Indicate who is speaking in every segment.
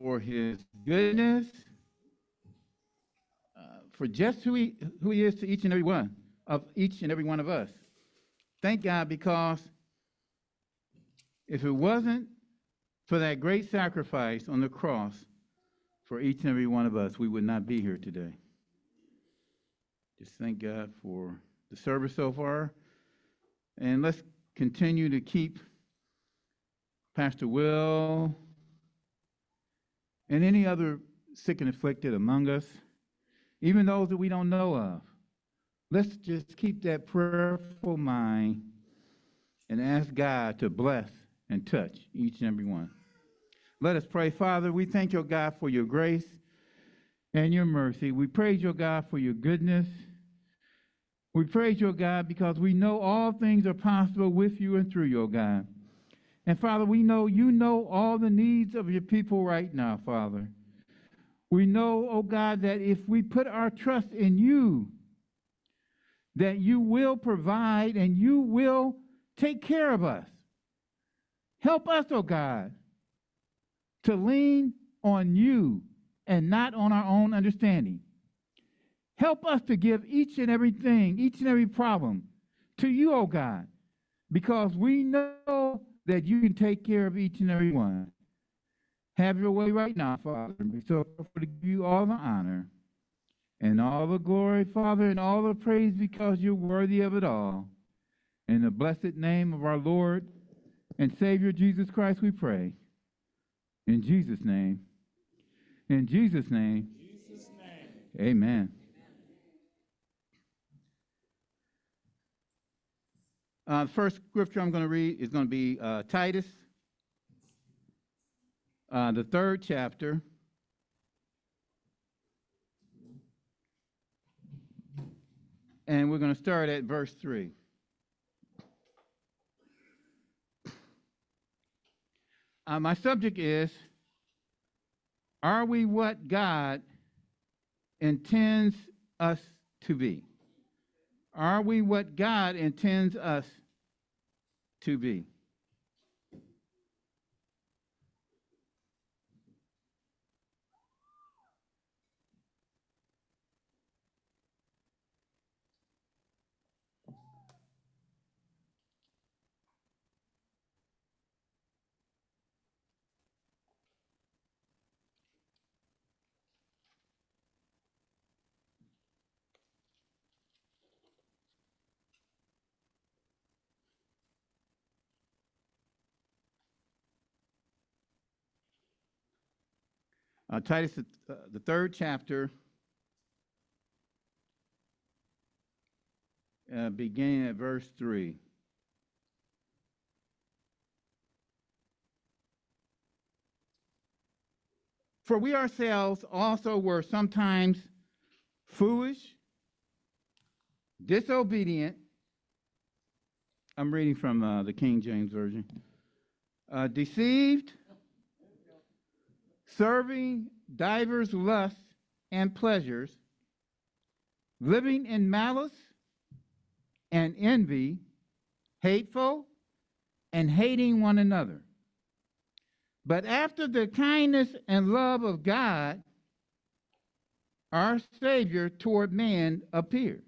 Speaker 1: for his goodness, uh, for just who he, who he is to each and every one of each and every one of us. Thank God because if it wasn't for that great sacrifice on the cross for each and every one of us, we would not be here today. Just thank God for the service so far. And let's continue to keep Pastor Will and any other sick and afflicted among us, even those that we don't know of. Let's just keep that prayerful mind and ask God to bless and touch each and every one. Let us pray. Father, we thank your God, for your grace and your mercy. We praise your God, for your goodness. We praise your God, because we know all things are possible with you and through your God. And Father, we know you know all the needs of your people right now, Father. We know, oh God, that if we put our trust in you, that you will provide and you will take care of us. Help us, oh God, to lean on you and not on our own understanding. Help us to give each and everything, each and every problem to you, oh God, because we know that you can take care of each and every one. Have your way right now, Father. So to give you all the honor and all the glory, Father, and all the praise because you're worthy of it all. In the blessed name of our Lord and Savior Jesus Christ, we pray. In Jesus' name. In Jesus' name.
Speaker 2: Jesus' name.
Speaker 1: Amen. Uh, first scripture I'm going to read is going to be uh, Titus, uh, the third chapter. And we're going to start at verse 3. Uh, my subject is Are we what God intends us to be? Are we what God intends us to be? Uh, Titus, uh, the third chapter, uh, beginning at verse 3. For we ourselves also were sometimes foolish, disobedient. I'm reading from uh, the King James Version. Uh, deceived serving divers lusts and pleasures, living in malice and envy, hateful, and hating one another. But after the kindness and love of God, our Savior toward man appeared,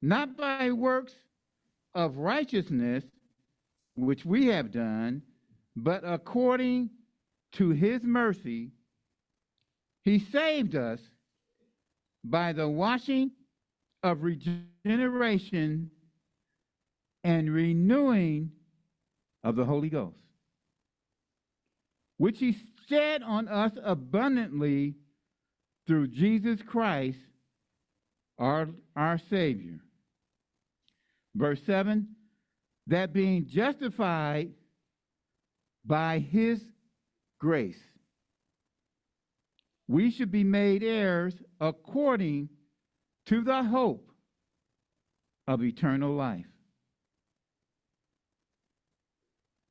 Speaker 1: not by works of righteousness which we have done, but according to his mercy, he saved us by the washing of regeneration and renewing of the Holy Ghost, which he shed on us abundantly through Jesus Christ, our, our Savior. Verse 7 that being justified by his grace. We should be made heirs according to the hope of eternal life.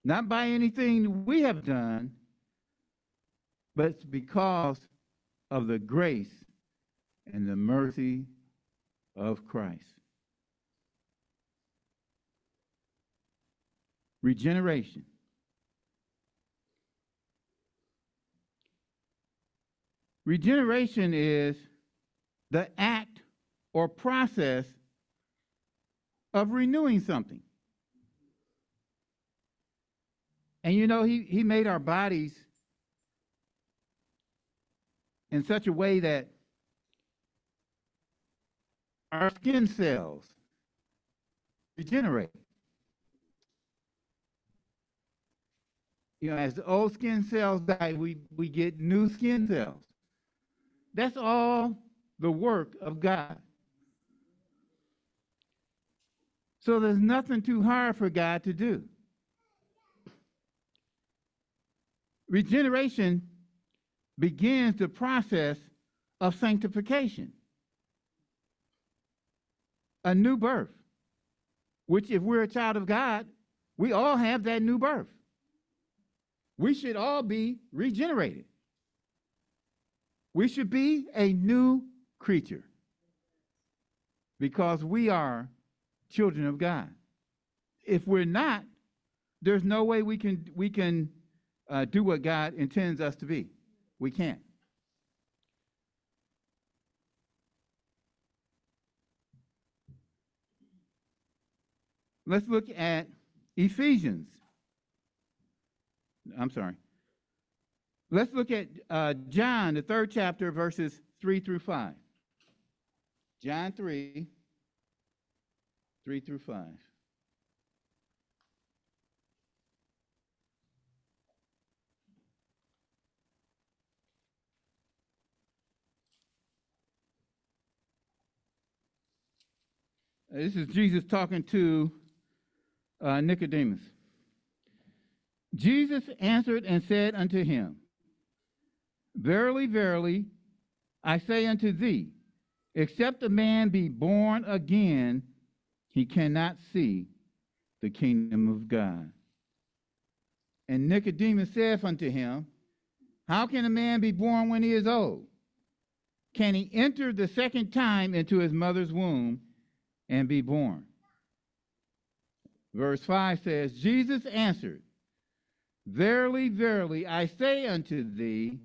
Speaker 1: Not by anything we have done, but because of the grace and the mercy of Christ. Regeneration. Regeneration is the act or process of renewing something. And you know, he, he made our bodies in such a way that our skin cells regenerate. You know, as the old skin cells die, we, we get new skin cells. That's all the work of God. So there's nothing too hard for God to do. Regeneration begins the process of sanctification, a new birth, which, if we're a child of God, we all have that new birth. We should all be regenerated. We should be a new creature because we are children of God. If we're not, there's no way we can we can uh, do what God intends us to be. We can't. Let's look at Ephesians. I'm sorry. Let's look at uh, John, the third chapter, verses 3 through 5. John 3, 3 through 5. This is Jesus talking to uh, Nicodemus. Jesus answered and said unto him, Verily, verily, I say unto thee, except a man be born again, he cannot see the kingdom of God. And Nicodemus saith unto him, How can a man be born when he is old? Can he enter the second time into his mother's womb and be born? Verse 5 says, Jesus answered, Verily, verily, I say unto thee,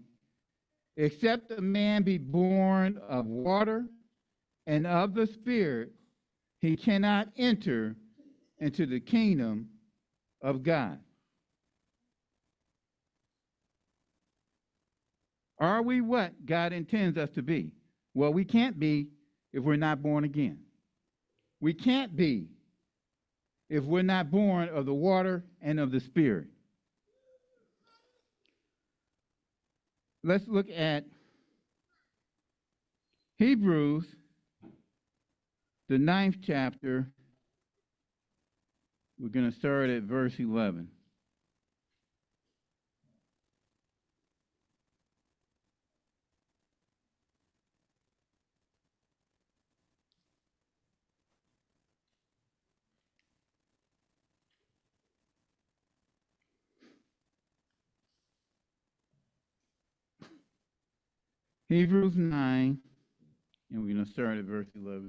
Speaker 1: except a man be born of water and of the Spirit, he cannot enter into the kingdom of God. Are we what God intends us to be? Well, we can't be if we're not born again. We can't be if we're not born of the water and of the Spirit. Let's look at Hebrews, the ninth chapter. We're going to start at verse 11. Hebrews 9, and we're going to start at verse 11.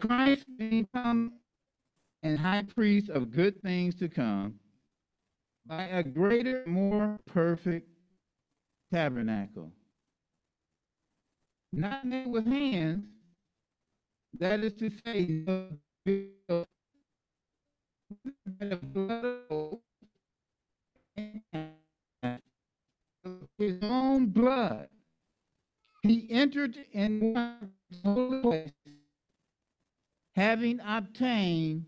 Speaker 1: Christ become and high priest of good things to come by a greater, more perfect tabernacle. Not made with hands, that is to say, no his own blood, he entered in one holy place, having obtained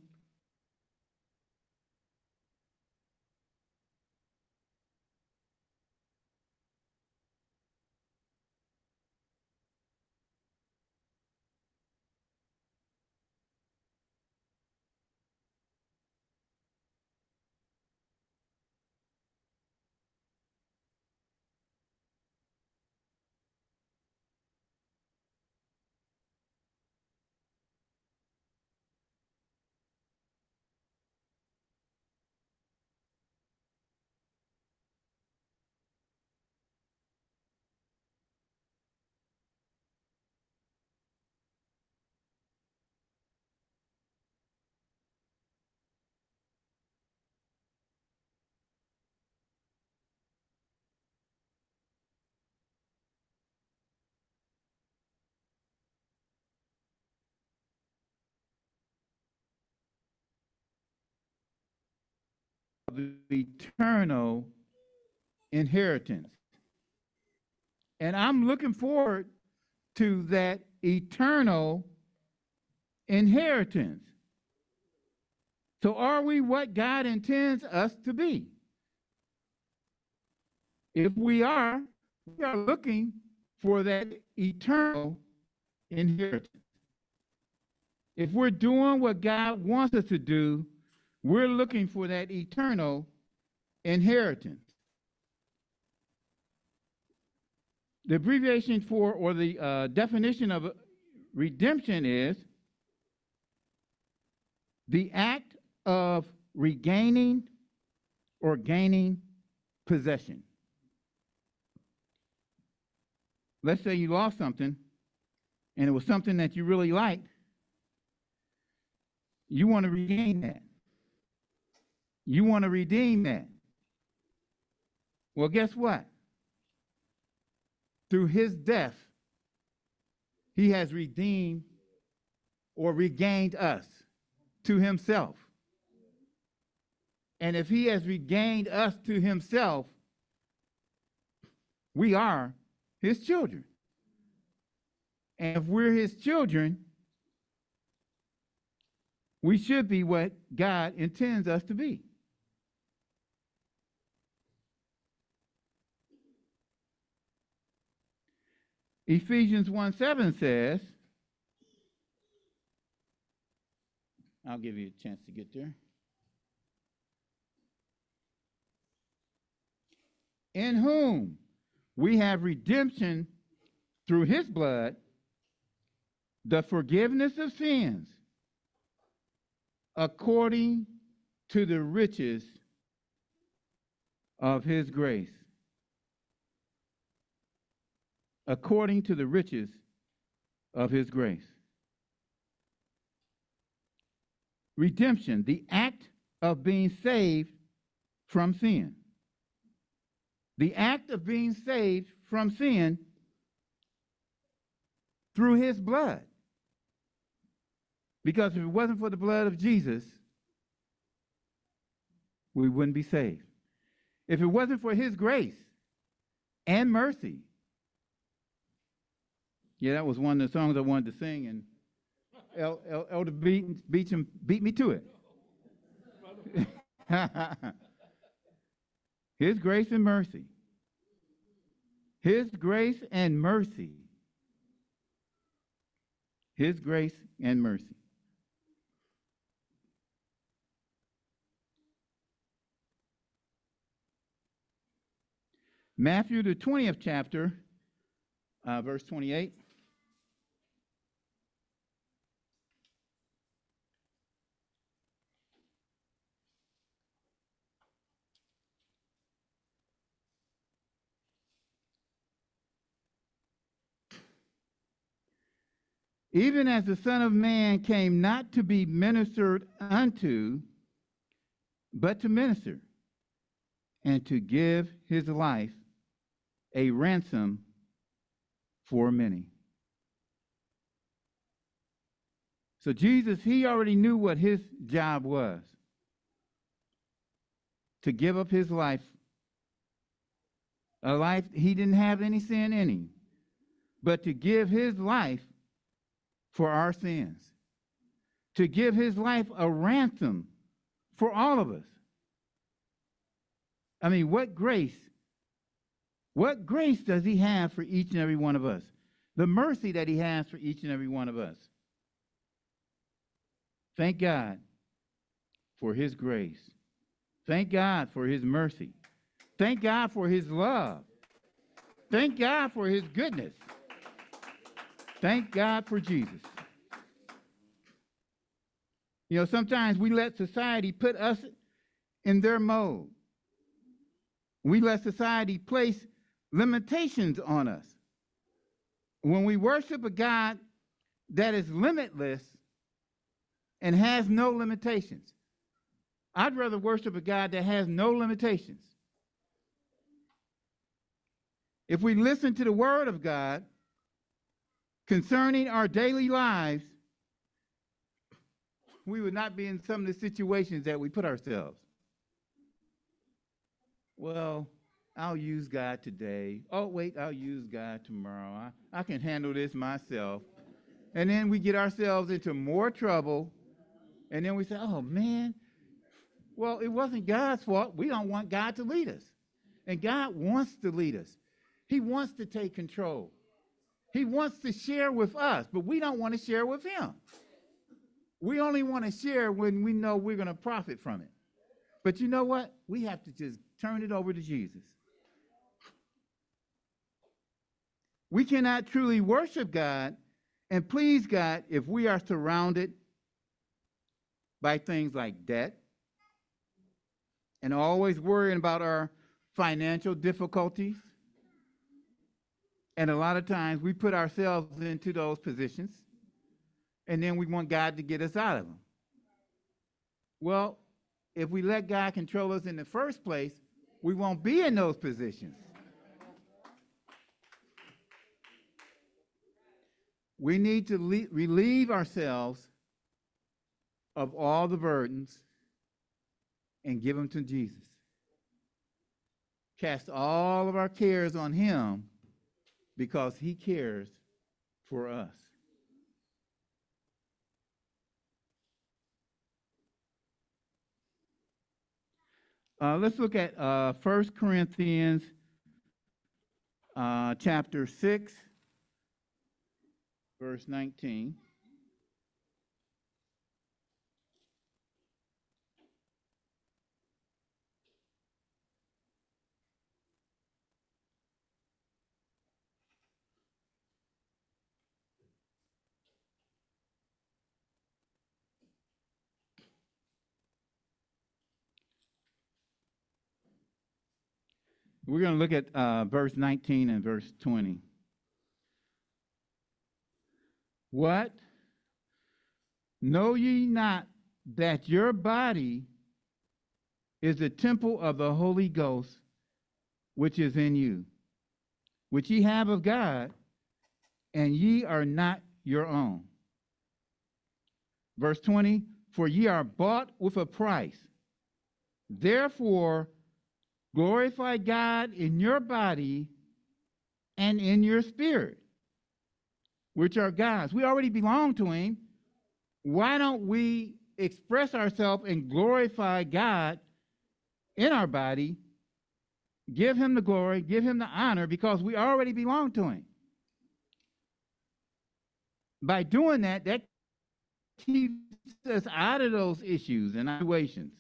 Speaker 1: eternal inheritance. And I'm looking forward to that eternal inheritance. So, are we what God intends us to be? If we are, we are looking for that eternal inheritance. If we're doing what God wants us to do, we're looking for that eternal inheritance. The abbreviation for, or the uh, definition of redemption is the act of regaining or gaining possession. Let's say you lost something and it was something that you really liked. You want to regain that. You want to redeem that. Well, guess what? Through his death, he has redeemed or regained us to himself. And if he has regained us to himself, we are his children. And if we're his children, we should be what God intends us to be. Ephesians 1 7 says, I'll give you a chance to get there. In whom we have redemption through his blood, the forgiveness of sins, according to the riches of his grace. According to the riches of his grace. Redemption, the act of being saved from sin. The act of being saved from sin through his blood. Because if it wasn't for the blood of Jesus, we wouldn't be saved. If it wasn't for his grace and mercy, yeah, that was one of the songs I wanted to sing, and El, El, Elder beat, Beecham beat me to it. his grace and mercy. His grace and mercy. His grace and mercy. Matthew, the 20th chapter, uh, verse 28. Even as the Son of Man came not to be ministered unto, but to minister, and to give his life a ransom for many. So Jesus, he already knew what his job was to give up his life, a life he didn't have any sin in him, but to give his life for our sins, to give his life a ransom for all of us. I mean, what grace what grace does he have for each and every one of us? The mercy that he has for each and every one of us. Thank God for his grace. Thank God for his mercy. Thank God for his love. Thank God for his goodness. Thank God for Jesus. You know, sometimes we let society put us in their mold. We let society place limitations on us. When we worship a God that is limitless and has no limitations, I'd rather worship a God that has no limitations. If we listen to the Word of God concerning our daily lives, we would not be in some of the situations that we put ourselves. well, I'll use God today. Oh, wait, I'll use God tomorrow. I, I can handle this myself. And then we get ourselves into more trouble. And then we say, oh, man, well, it wasn't God's fault. We don't want God to lead us. And God wants to lead us, He wants to take control. He wants to share with us, but we don't want to share with Him. We only want to share when we know we're going to profit from it. But you know what? We have to just turn it over to Jesus. We cannot truly worship God and please God if we are surrounded by things like debt and always worrying about our financial difficulties. And a lot of times we put ourselves into those positions and then we want God to get us out of them. Well, if we let God control us in the first place, we won't be in those positions. We need to le- relieve ourselves of all the burdens and give them to Jesus. Cast all of our cares on Him because He cares for us. Uh, let's look at uh, 1 Corinthians uh, chapter 6, verse 19. We're going to look at uh, verse 19 and verse 20. What? Know ye not that your body is the temple of the Holy Ghost, which is in you, which ye have of God, and ye are not your own? Verse 20 For ye are bought with a price. Therefore, Glorify God in your body and in your spirit, which are God's. We already belong to Him. Why don't we express ourselves and glorify God in our body? Give Him the glory, give Him the honor, because we already belong to Him. By doing that, that keeps us out of those issues and situations.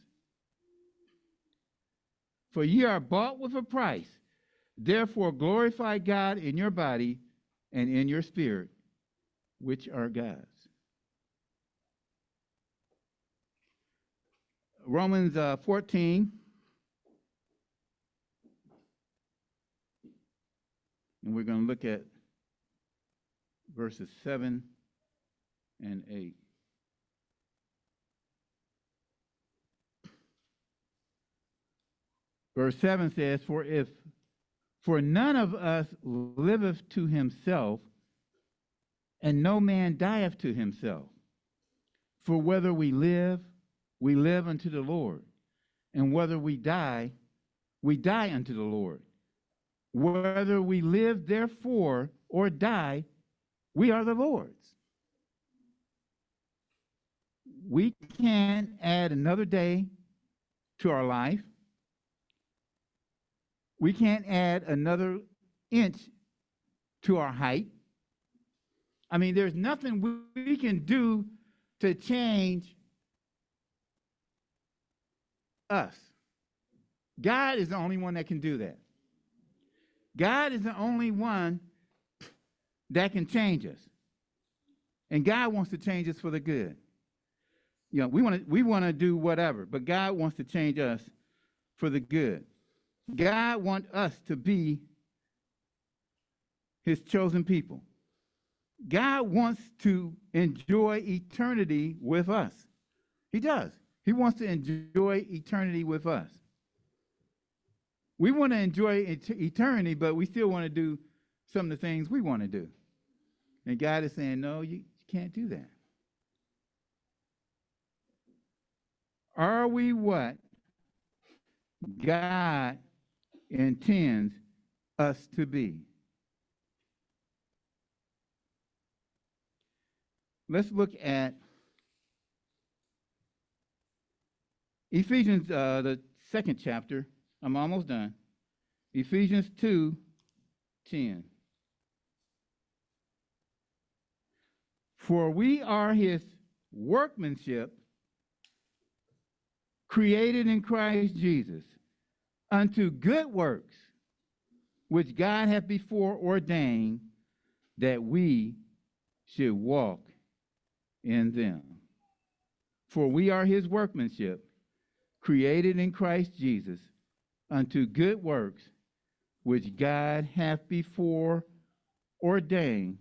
Speaker 1: For ye are bought with a price. Therefore glorify God in your body and in your spirit, which are God's. Romans uh, 14. And we're going to look at verses 7 and 8. Verse 7 says, For if for none of us liveth to himself, and no man dieth to himself. For whether we live, we live unto the Lord, and whether we die, we die unto the Lord. Whether we live, therefore, or die, we are the Lord's. We can't add another day to our life. We can't add another inch to our height. I mean, there's nothing we can do to change us. God is the only one that can do that. God is the only one that can change us. And God wants to change us for the good. You know, we want to we want to do whatever, but God wants to change us for the good. God wants us to be his chosen people. God wants to enjoy eternity with us. He does. He wants to enjoy eternity with us. We want to enjoy et- eternity, but we still want to do some of the things we want to do. And God is saying, no, you can't do that. Are we what? God intends us to be. Let's look at Ephesians, uh, the second chapter. I'm almost done. Ephesians 2 10. For we are his workmanship, created in Christ Jesus, unto good works, which God hath before ordained that we should walk in them. For we are his workmanship, created in Christ Jesus, unto good works, which God hath before ordained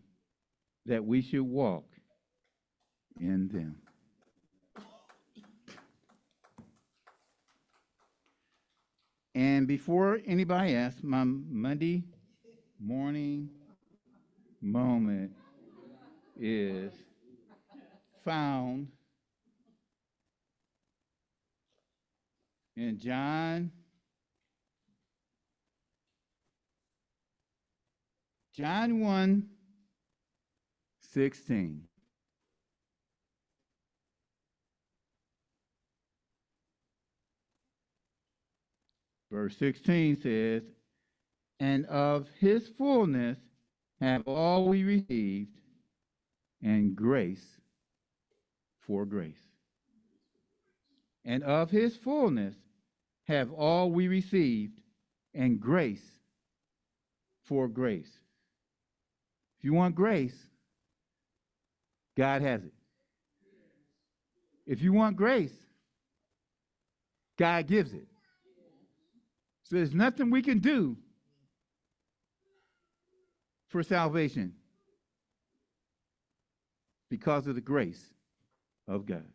Speaker 1: that we should walk in them. And before anybody asks, my Monday morning moment is found in John John 1 16. Verse 16 says, And of his fullness have all we received, and grace for grace. And of his fullness have all we received, and grace for grace. If you want grace, God has it. If you want grace, God gives it. So there's nothing we can do for salvation because of the grace of God.